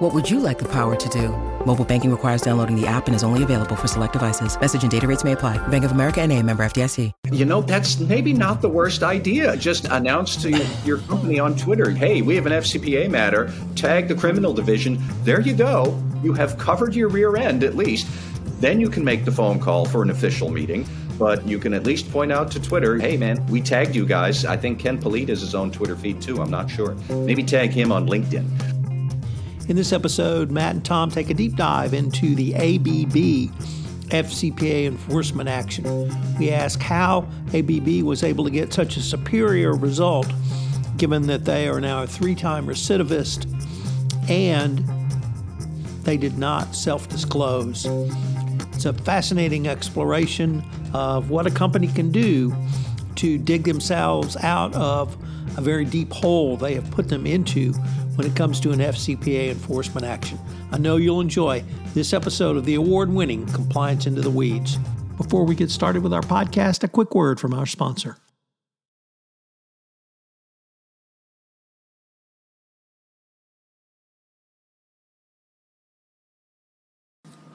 What would you like the power to do? Mobile banking requires downloading the app and is only available for select devices. Message and data rates may apply. Bank of America and a member FDIC. You know, that's maybe not the worst idea. Just announce to your company on Twitter, hey, we have an FCPA matter. Tag the criminal division. There you go. You have covered your rear end at least. Then you can make the phone call for an official meeting. But you can at least point out to Twitter, hey man, we tagged you guys. I think Ken Polite has his own Twitter feed too. I'm not sure. Maybe tag him on LinkedIn. In this episode, Matt and Tom take a deep dive into the ABB FCPA enforcement action. We ask how ABB was able to get such a superior result, given that they are now a three time recidivist and they did not self disclose. It's a fascinating exploration of what a company can do to dig themselves out of a very deep hole they have put them into when it comes to an FCPA enforcement action. I know you'll enjoy this episode of the award winning Compliance into the Weeds. Before we get started with our podcast, a quick word from our sponsor.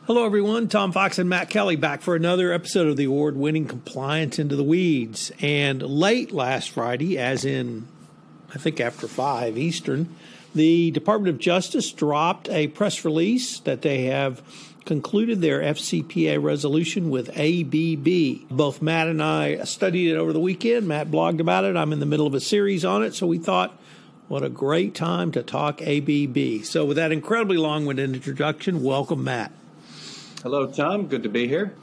Hello, everyone. Tom Fox and Matt Kelly back for another episode of the award winning Compliance into the Weeds. And late last Friday, as in, I think after 5 Eastern, the Department of Justice dropped a press release that they have concluded their FCPA resolution with ABB. Both Matt and I studied it over the weekend. Matt blogged about it. I'm in the middle of a series on it, so we thought, what a great time to talk ABB. So, with that incredibly long winded introduction, welcome, Matt. Hello, Tom. Good to be here.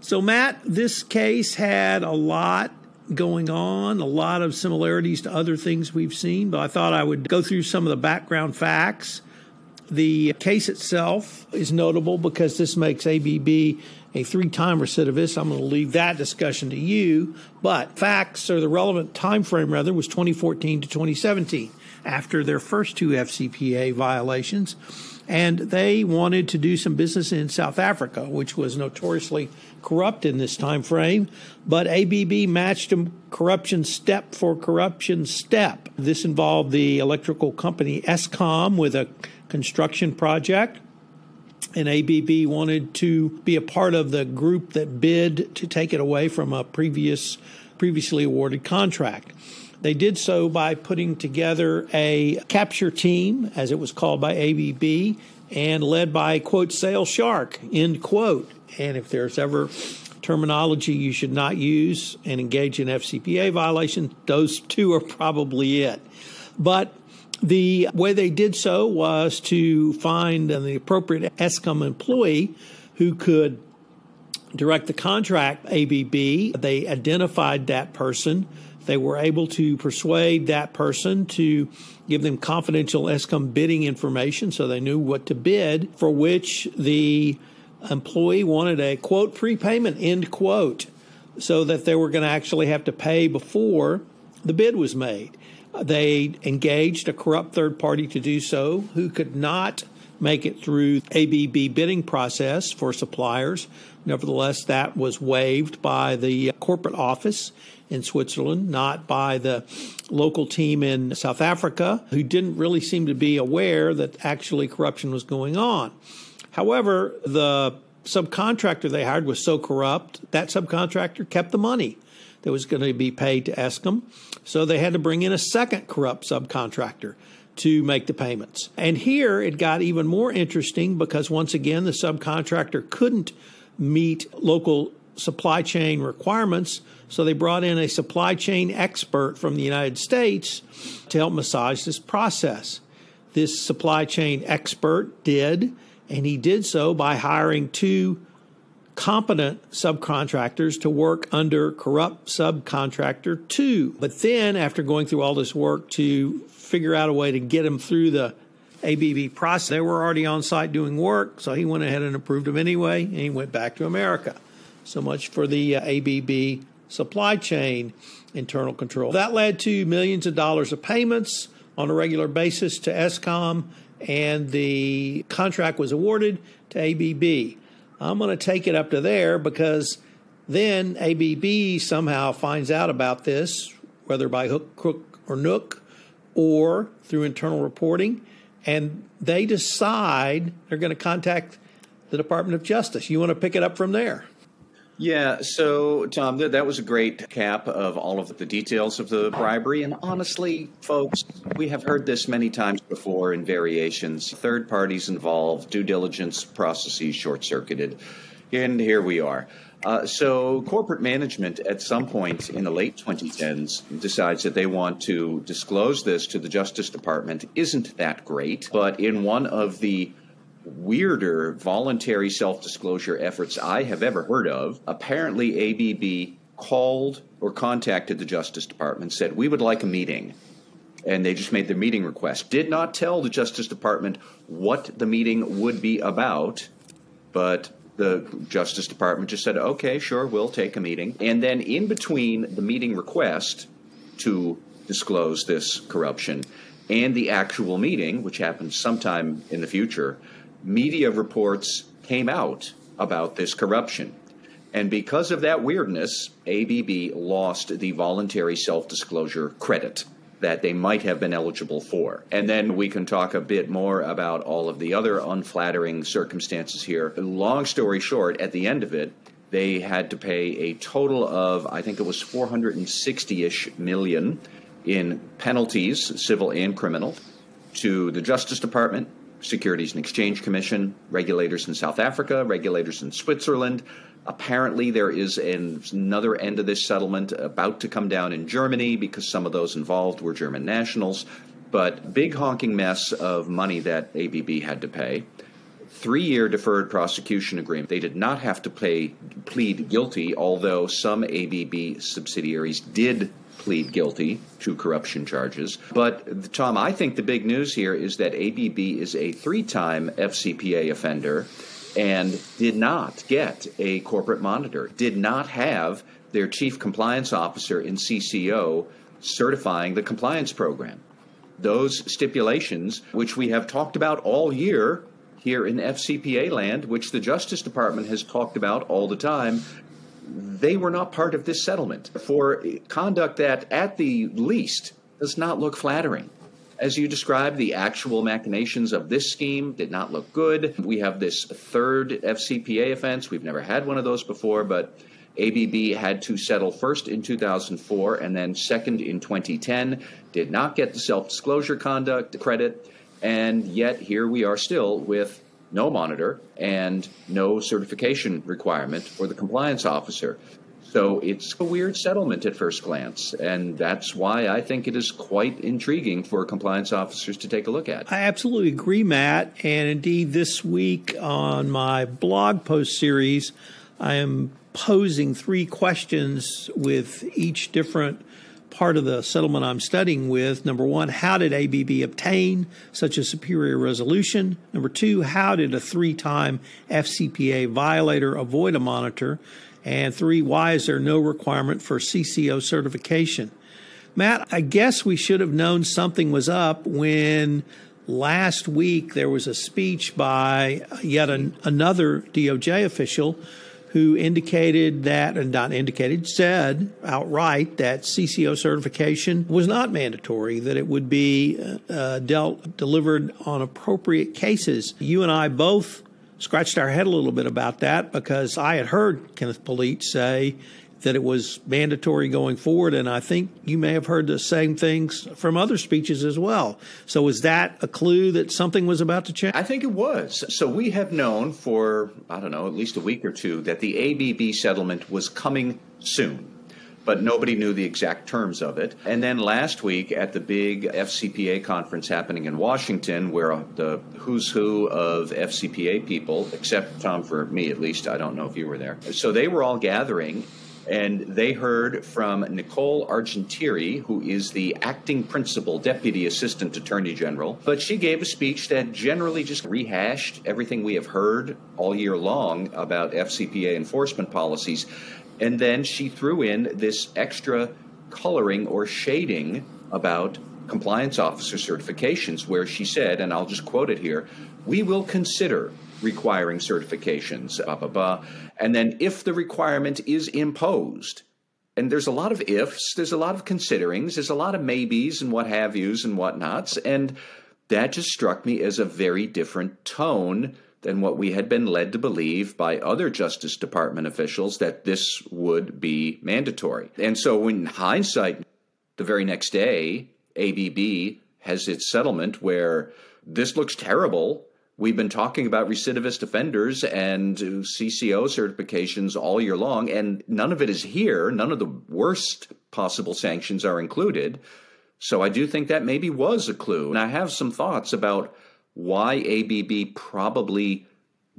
So, Matt, this case had a lot going on, a lot of similarities to other things we've seen, but I thought I would go through some of the background facts. The case itself is notable because this makes ABB a three time recidivist. I'm going to leave that discussion to you, but facts or the relevant time frame rather was 2014 to 2017 after their first two FCPA violations and they wanted to do some business in South Africa, which was notoriously corrupt in this time frame. But ABB matched them corruption step for corruption step. This involved the electrical company Eskom with a construction project. And ABB wanted to be a part of the group that bid to take it away from a previous previously awarded contract. They did so by putting together a capture team, as it was called by ABB, and led by, quote, sales shark, end quote. And if there's ever terminology you should not use and engage in FCPA violations, those two are probably it. But the way they did so was to find the appropriate Eskom employee who could direct the contract ABB. They identified that person they were able to persuade that person to give them confidential Eskom bidding information so they knew what to bid, for which the employee wanted a quote prepayment, end quote, so that they were going to actually have to pay before the bid was made. They engaged a corrupt third party to do so who could not make it through ABB bidding process for suppliers. Nevertheless, that was waived by the corporate office in Switzerland, not by the local team in South Africa, who didn't really seem to be aware that actually corruption was going on. However, the subcontractor they hired was so corrupt, that subcontractor kept the money that was going to be paid to Eskom. So they had to bring in a second corrupt subcontractor to make the payments. And here it got even more interesting because once again, the subcontractor couldn't meet local supply chain requirements. So they brought in a supply chain expert from the United States to help massage this process. This supply chain expert did, and he did so by hiring two competent subcontractors to work under corrupt subcontractor two. But then, after going through all this work to figure out a way to get him through the ABB process, they were already on site doing work, so he went ahead and approved them anyway, and he went back to America. So much for the uh, ABB supply chain internal control. That led to millions of dollars of payments on a regular basis to Eskom, and the contract was awarded to ABB. I'm going to take it up to there because then ABB somehow finds out about this, whether by hook, crook, or nook, or through internal reporting, and they decide they're going to contact the Department of Justice. You want to pick it up from there? Yeah, so Tom, that was a great cap of all of the details of the bribery. And honestly, folks, we have heard this many times before in variations. Third parties involved, due diligence processes short circuited. And here we are. Uh, so, corporate management at some point in the late 2010s decides that they want to disclose this to the Justice Department. Isn't that great? But in one of the weirder voluntary self disclosure efforts I have ever heard of. Apparently, ABB called or contacted the Justice Department, said, We would like a meeting. And they just made their meeting request. Did not tell the Justice Department what the meeting would be about, but the Justice Department just said, okay, sure, we'll take a meeting. And then in between the meeting request to disclose this corruption and the actual meeting, which happens sometime in the future, media reports came out about this corruption. And because of that weirdness, ABB lost the voluntary self disclosure credit that they might have been eligible for. And then we can talk a bit more about all of the other unflattering circumstances here. Long story short, at the end of it, they had to pay a total of, I think it was 460 ish million in penalties, civil and criminal, to the Justice Department, Securities and Exchange Commission, regulators in South Africa, regulators in Switzerland. Apparently, there is an, another end of this settlement about to come down in Germany because some of those involved were German nationals. But big honking mess of money that ABB had to pay. Three year deferred prosecution agreement. They did not have to pay, plead guilty, although some ABB subsidiaries did plead guilty to corruption charges. But, Tom, I think the big news here is that ABB is a three time FCPA offender and did not get a corporate monitor, did not have their chief compliance officer in CCO certifying the compliance program. Those stipulations, which we have talked about all year here in FCPA land, which the Justice Department has talked about all the time, they were not part of this settlement for conduct that, at the least, does not look flattering. As you described, the actual machinations of this scheme did not look good. We have this third FCPA offense. We've never had one of those before, but ABB had to settle first in 2004 and then second in 2010. Did not get the self disclosure conduct credit. And yet, here we are still with no monitor, and no certification requirement for the compliance officer. So it's a weird settlement at first glance, and that's why I think it is quite intriguing for compliance officers to take a look at. I absolutely agree, Matt. And indeed, this week on my blog post series, I am posing three questions with each different part of the settlement I'm studying with. Number one, how did ABB obtain such a superior resolution? Number two, how did a three time FCPA violator avoid a monitor? And three, why is there no requirement for CCO certification? Matt, I guess we should have known something was up when last week there was a speech by yet an, another DOJ official who indicated that, and not indicated, said outright that CCO certification was not mandatory, that it would be uh, dealt, delivered on appropriate cases. You and I both scratched our head a little bit about that because I had heard Kenneth Polite say that it was mandatory going forward. And I think you may have heard the same things from other speeches as well. So was that a clue that something was about to change? I think it was. So we have known for, I don't know, at least a week or two that the ABB settlement was coming soon but nobody knew the exact terms of it. And then last week at the big FCPA conference happening in Washington, where the who's who of FCPA people, except Tom, for me at least, I don't know if you were there. So they were all gathering, and they heard from Nicole Argentieri, who is the acting principal deputy assistant attorney general. But she gave a speech that generally just rehashed everything we have heard all year long about FCPA enforcement policies. And then she threw in this extra coloring or shading about compliance officer certifications, where she said, and I'll just quote it here we will consider requiring certifications, blah, blah, blah. And then if the requirement is imposed, and there's a lot of ifs, there's a lot of considerings, there's a lot of maybes and what have yous and whatnots. And that just struck me as a very different tone than what we had been led to believe by other Justice Department officials that this would be mandatory. And so, in hindsight, the very next day, ABB has its settlement where this looks terrible. We've been talking about recidivist offenders and CCO certifications all year long, and none of it is here. None of the worst possible sanctions are included. So I do think that maybe was a clue. And I have some thoughts about why ABB probably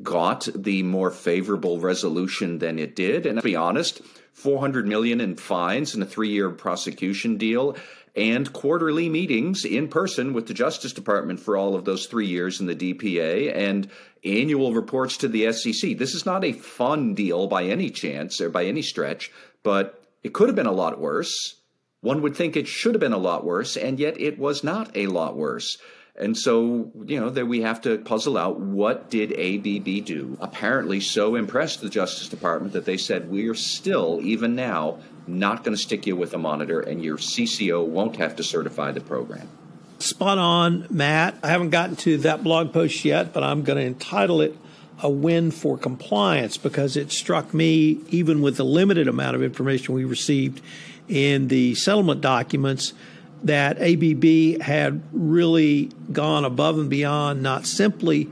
got the more favorable resolution than it did. And to be honest, 400 million in fines and a three-year prosecution deal and quarterly meetings in person with the Justice Department for all of those three years in the DPA and annual reports to the SEC. This is not a fun deal by any chance or by any stretch, but it could have been a lot worse. One would think it should have been a lot worse, and yet it was not a lot worse. And so, you know, that we have to puzzle out what did ABB do? Apparently, so impressed the Justice Department that they said, we are still, even now, not going to stick you with a monitor, and your CCO won't have to certify the program. Spot on, Matt. I haven't gotten to that blog post yet, but I'm going to entitle it a win for compliance because it struck me, even with the limited amount of information we received in the settlement documents that ABB had really gone above and beyond, not simply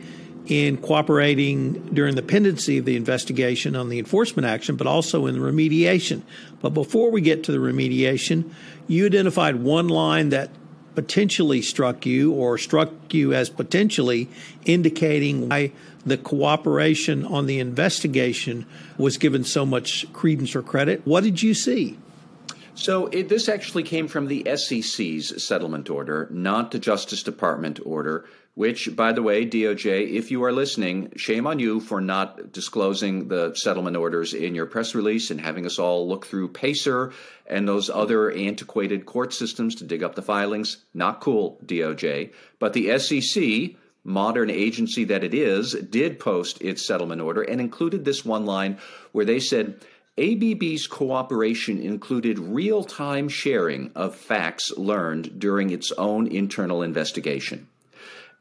in cooperating during the pendency of the investigation on the enforcement action, but also in the remediation. But before we get to the remediation, you identified one line that potentially struck you or struck you as potentially indicating why the cooperation on the investigation was given so much credence or credit. What did you see? So it, this actually came from the SEC's settlement order, not the Justice Department order. Which, by the way, DOJ, if you are listening, shame on you for not disclosing the settlement orders in your press release and having us all look through PACER and those other antiquated court systems to dig up the filings. Not cool, DOJ. But the SEC, modern agency that it is, did post its settlement order and included this one line where they said, ABB's cooperation included real time sharing of facts learned during its own internal investigation.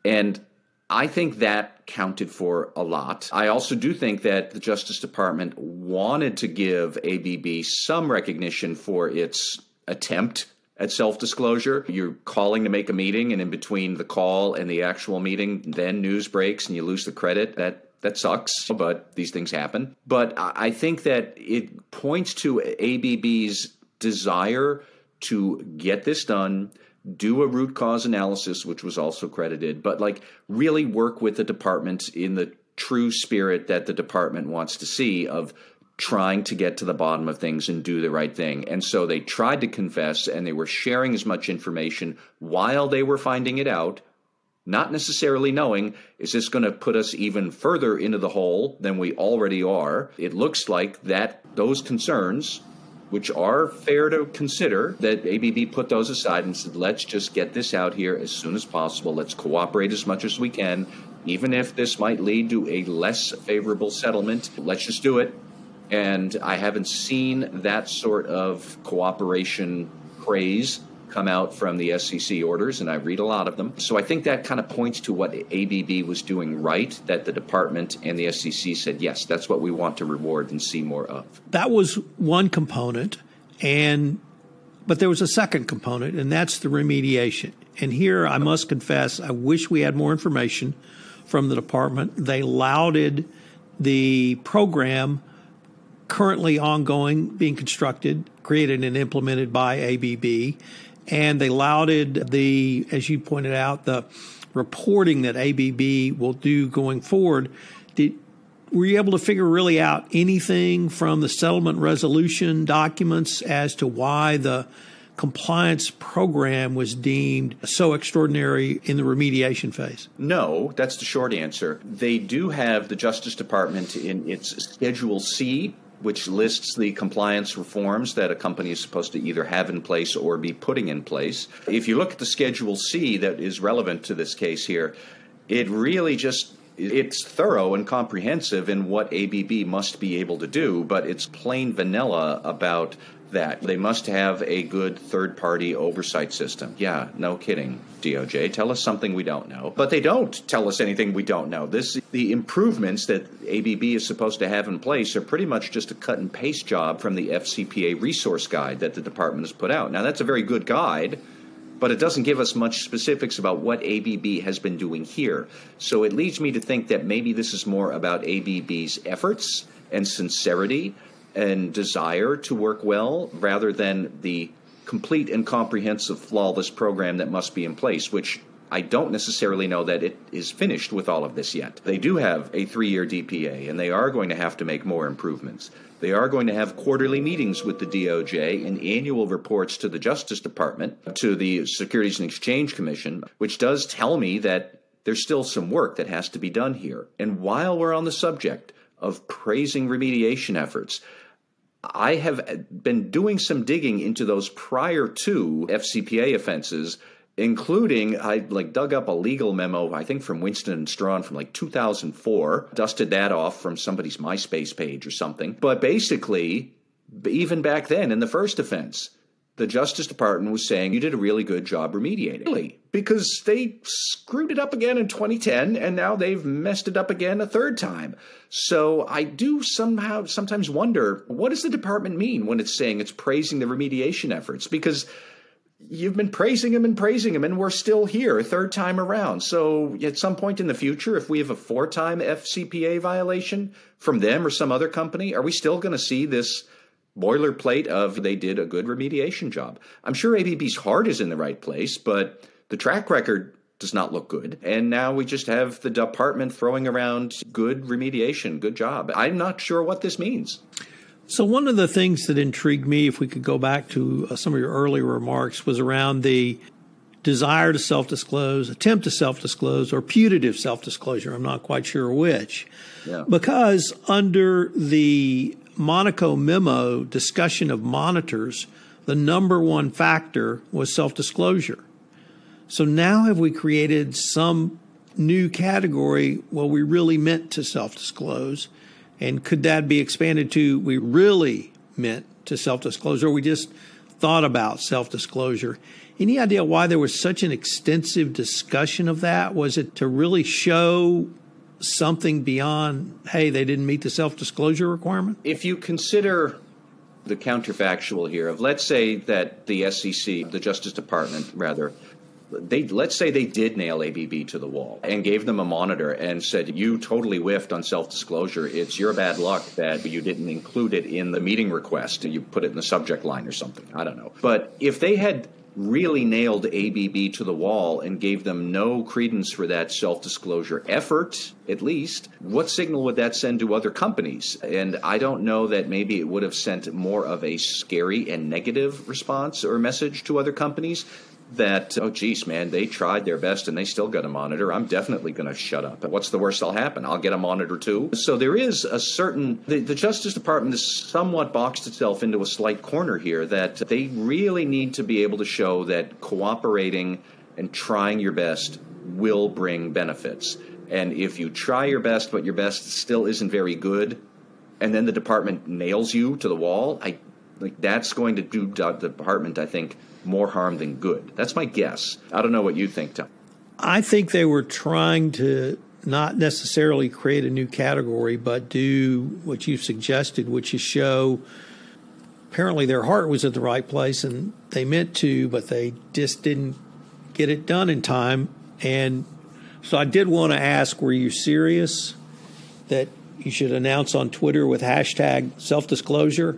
And I think that counted for a lot. I also do think that the Justice Department wanted to give ABB some recognition for its attempt at self disclosure. You're calling to make a meeting, and in between the call and the actual meeting, then news breaks and you lose the credit. That that sucks, but these things happen. But I think that it points to ABB's desire to get this done, do a root cause analysis, which was also credited, but like really work with the department in the true spirit that the department wants to see of trying to get to the bottom of things and do the right thing. And so they tried to confess and they were sharing as much information while they were finding it out not necessarily knowing is this going to put us even further into the hole than we already are. It looks like that those concerns, which are fair to consider, that ABB put those aside and said, let's just get this out here as soon as possible. Let's cooperate as much as we can, even if this might lead to a less favorable settlement. Let's just do it. And I haven't seen that sort of cooperation craze come out from the SEC orders, and I read a lot of them. So I think that kind of points to what ABB was doing right, that the department and the SEC said, yes, that's what we want to reward and see more of. That was one component. And but there was a second component, and that's the remediation. And here I must confess, I wish we had more information from the department. They lauded the program currently ongoing, being constructed, created, and implemented by ABB and they lauded the, as you pointed out, the reporting that ABB will do going forward. Did, were you able to figure really out anything from the settlement resolution documents as to why the compliance program was deemed so extraordinary in the remediation phase? No, that's the short answer. They do have the Justice Department in its Schedule C which lists the compliance reforms that a company is supposed to either have in place or be putting in place. If you look at the Schedule C that is relevant to this case here, it really just it's thorough and comprehensive in what ABB must be able to do, but it's plain vanilla about that. They must have a good third party oversight system. Yeah, no kidding, DOJ. Tell us something we don't know. But they don't tell us anything we don't know. This the improvements that ABB is supposed to have in place are pretty much just a cut and paste job from the FCPA resource guide that the department has put out. Now that's a very good guide but it doesn't give us much specifics about what ABB has been doing here. So it leads me to think that maybe this is more about ABB's efforts and sincerity and desire to work well rather than the complete and comprehensive flawless program that must be in place, which I don't necessarily know that it is finished with all of this yet. They do have a three year DPA, and they are going to have to make more improvements. They are going to have quarterly meetings with the DOJ and annual reports to the Justice Department, to the Securities and Exchange Commission, which does tell me that there's still some work that has to be done here. And while we're on the subject of praising remediation efforts, I have been doing some digging into those prior to FCPA offenses including I like dug up a legal memo I think from Winston and Strawn from like 2004 dusted that off from somebody's MySpace page or something. But basically even back then in the first offense the Justice Department was saying you did a really good job remediating. Really? Because they screwed it up again in 2010 and now they've messed it up again a third time. So I do somehow sometimes wonder what does the department mean when it's saying it's praising the remediation efforts? Because you've been praising him and praising him, and we're still here a third time around. So at some point in the future, if we have a four time FCPA violation from them or some other company, are we still going to see this boilerplate of they did a good remediation job? I'm sure ABB's heart is in the right place, but the track record does not look good. And now we just have the department throwing around good remediation, good job. I'm not sure what this means. So, one of the things that intrigued me, if we could go back to uh, some of your earlier remarks, was around the desire to self disclose, attempt to self disclose, or putative self disclosure. I'm not quite sure which. Yeah. Because under the Monaco memo discussion of monitors, the number one factor was self disclosure. So now have we created some new category? Well, we really meant to self disclose. And could that be expanded to we really meant to self disclosure, or we just thought about self disclosure? Any idea why there was such an extensive discussion of that? Was it to really show something beyond, hey, they didn't meet the self disclosure requirement? If you consider the counterfactual here of let's say that the SEC, the Justice Department rather, they let's say they did nail ABB to the wall and gave them a monitor and said you totally whiffed on self-disclosure. It's your bad luck that you didn't include it in the meeting request. And you put it in the subject line or something. I don't know. But if they had really nailed ABB to the wall and gave them no credence for that self disclosure effort, at least, what signal would that send to other companies? And I don't know that maybe it would have sent more of a scary and negative response or message to other companies that, oh, geez, man, they tried their best and they still got a monitor. I'm definitely going to shut up. What's the worst that'll happen? I'll get a monitor too. So there is a certain, the, the Justice Department has somewhat boxed itself into a slight corner here that they really need to be able to show that cooperating and trying your best will bring benefits. And if you try your best, but your best still isn't very good, and then the department nails you to the wall, I like that's going to do the department, I think, more harm than good. That's my guess. I don't know what you think, Tom. I think they were trying to not necessarily create a new category, but do what you suggested, which is show apparently their heart was at the right place and they meant to, but they just didn't get it done in time. And so I did want to ask were you serious that you should announce on Twitter with hashtag self disclosure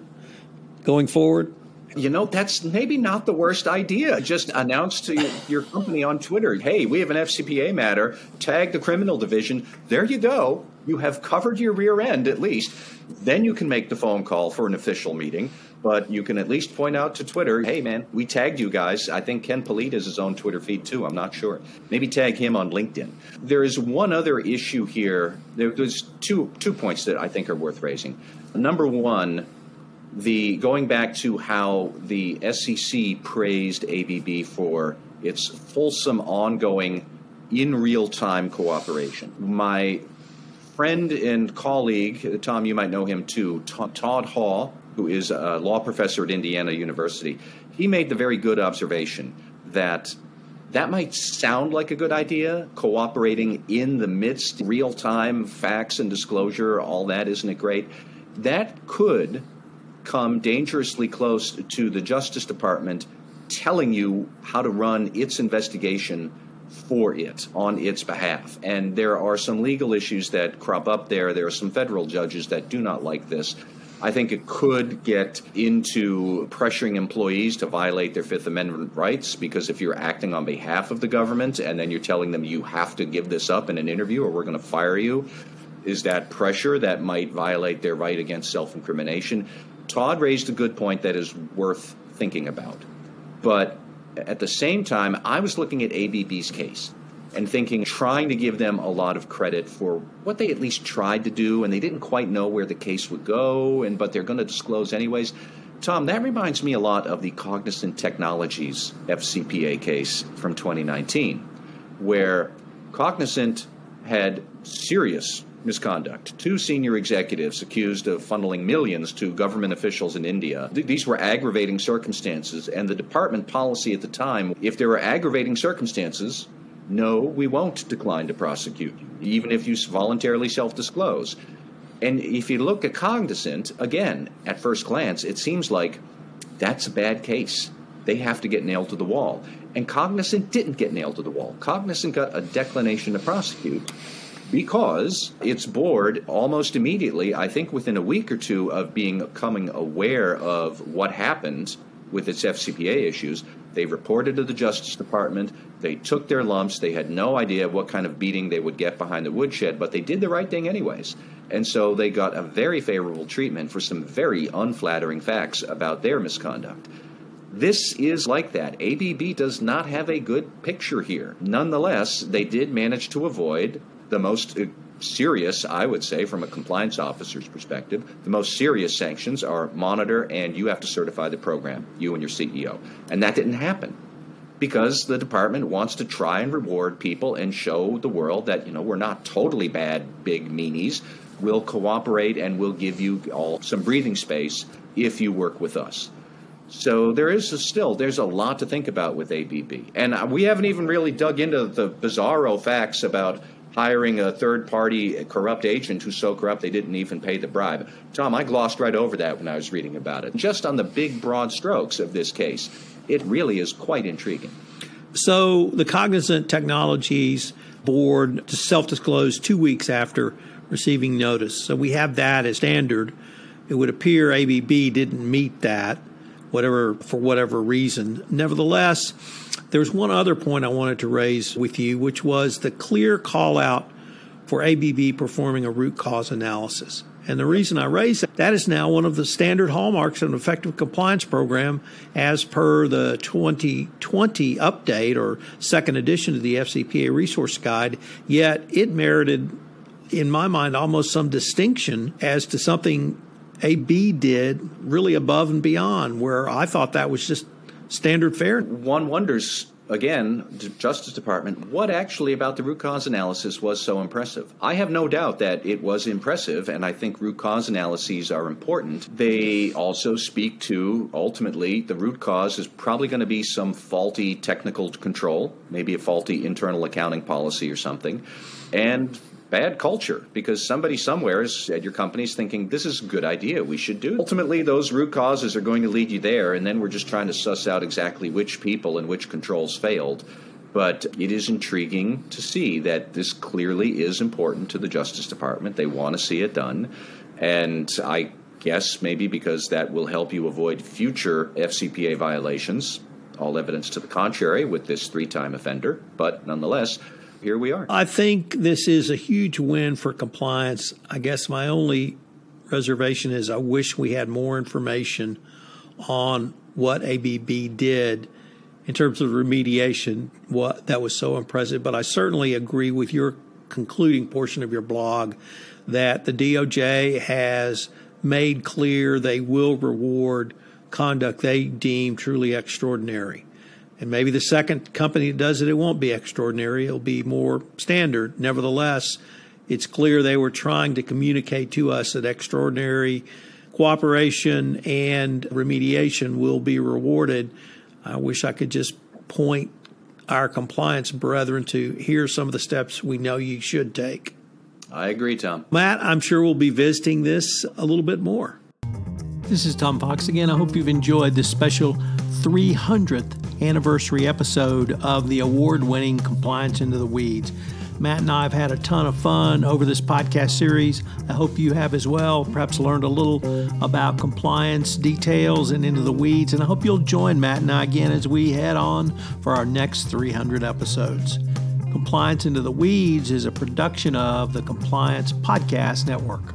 going forward? You know, that's maybe not the worst idea. Just announce to your company on Twitter, hey, we have an FCPA matter, tag the criminal division. There you go. You have covered your rear end at least. Then you can make the phone call for an official meeting. but you can at least point out to Twitter, hey man, we tagged you guys. I think Ken Polite has his own Twitter feed too. I'm not sure. Maybe tag him on LinkedIn. There is one other issue here. there's two two points that I think are worth raising. Number one, the going back to how the SEC praised ABB for its fulsome, ongoing, in real time cooperation. My friend and colleague, Tom, you might know him too, Todd Haugh, who is a law professor at Indiana University, he made the very good observation that that might sound like a good idea, cooperating in the midst, real time facts and disclosure, all that, isn't it great? That could come dangerously close to the Justice Department telling you how to run its investigation for it on its behalf. And there are some legal issues that crop up there. There are some federal judges that do not like this. I think it could get into pressuring employees to violate their Fifth Amendment rights because if you're acting on behalf of the government and then you're telling them you have to give this up in an interview or we're going to fire you, is that pressure that might violate their right against self incrimination? Todd raised a good point that is worth thinking about. But at the same time, I was looking at ABB's case and thinking, trying to give them a lot of credit for what they at least tried to do, and they didn't quite know where the case would go, and but they're going to disclose anyways. Tom, that reminds me a lot of the Cognizant Technologies FCPA case from 2019, where Cognizant had serious misconduct. Two senior executives accused of funneling millions to government officials in India. Th- these were aggravating circumstances, and the department policy at the time if there are aggravating circumstances, no, we won't decline to prosecute you, even if you voluntarily self disclose. And if you look at Cognizant, again, at first glance, it seems like that's a bad case. They have to get nailed to the wall. And Cognizant didn't get nailed to the wall. Cognizant got a declination to prosecute because its board almost immediately, I think within a week or two of being becoming aware of what happened with its FCPA issues, they reported to the Justice Department. They took their lumps. They had no idea what kind of beating they would get behind the woodshed, but they did the right thing anyways. And so they got a very favorable treatment for some very unflattering facts about their misconduct. This is like that. ABB does not have a good picture here. Nonetheless, they did manage to avoid the most uh, serious, I would say, from a compliance officer's perspective, the most serious sanctions are monitor and you have to certify the program, you and your CEO. And that didn't happen because the department wants to try and reward people and show the world that, you know, we're not totally bad big meanies. We'll cooperate and we'll give you all some breathing space if you work with us. So there is a still there's a lot to think about with ABB, and uh, we haven't even really dug into the bizarro facts about hiring a third party corrupt agent who's so corrupt they didn't even pay the bribe. Tom, I glossed right over that when I was reading about it. Just on the big, broad strokes of this case, it really is quite intriguing. So, the Cognizant Technologies board self disclosed two weeks after receiving notice. So, we have that as standard. It would appear ABB didn't meet that, whatever for whatever reason. Nevertheless, there's one other point I wanted to raise with you, which was the clear call out for ABB performing a root cause analysis. And the reason I raise that, that is now one of the standard hallmarks of an effective compliance program as per the 2020 update or second edition of the FCPA resource guide. Yet it merited, in my mind, almost some distinction as to something AB did really above and beyond, where I thought that was just standard fare. One wonders again, the Justice Department, what actually about the root cause analysis was so impressive? I have no doubt that it was impressive, and I think root cause analyses are important. They also speak to ultimately the root cause is probably going to be some faulty technical control, maybe a faulty internal accounting policy or something. And bad culture because somebody somewhere is at your company is thinking this is a good idea. We should do it. ultimately those root causes are going to lead you there and then we're just trying to suss out exactly which people and which controls failed. But it is intriguing to see that this clearly is important to the justice department. They want to see it done. And i guess maybe because that will help you avoid future fcpa violations all evidence to the contrary with this three-time offender. But nonetheless here we are. I think this is a huge win for compliance. I guess my only reservation is I wish we had more information on what ABB did in terms of remediation. What that was so impressive, but I certainly agree with your concluding portion of your blog that the DOJ has made clear they will reward conduct they deem truly extraordinary. And maybe the second company that does it, it won't be extraordinary. It'll be more standard. Nevertheless, it's clear they were trying to communicate to us that extraordinary cooperation and remediation will be rewarded. I wish I could just point our compliance brethren to here some of the steps we know you should take. I agree, Tom. Matt, I'm sure we'll be visiting this a little bit more. This is Tom Fox again. I hope you've enjoyed this special 300th anniversary episode of the award winning Compliance Into the Weeds. Matt and I have had a ton of fun over this podcast series. I hope you have as well. Perhaps learned a little about compliance details and into the weeds. And I hope you'll join Matt and I again as we head on for our next 300 episodes. Compliance Into the Weeds is a production of the Compliance Podcast Network.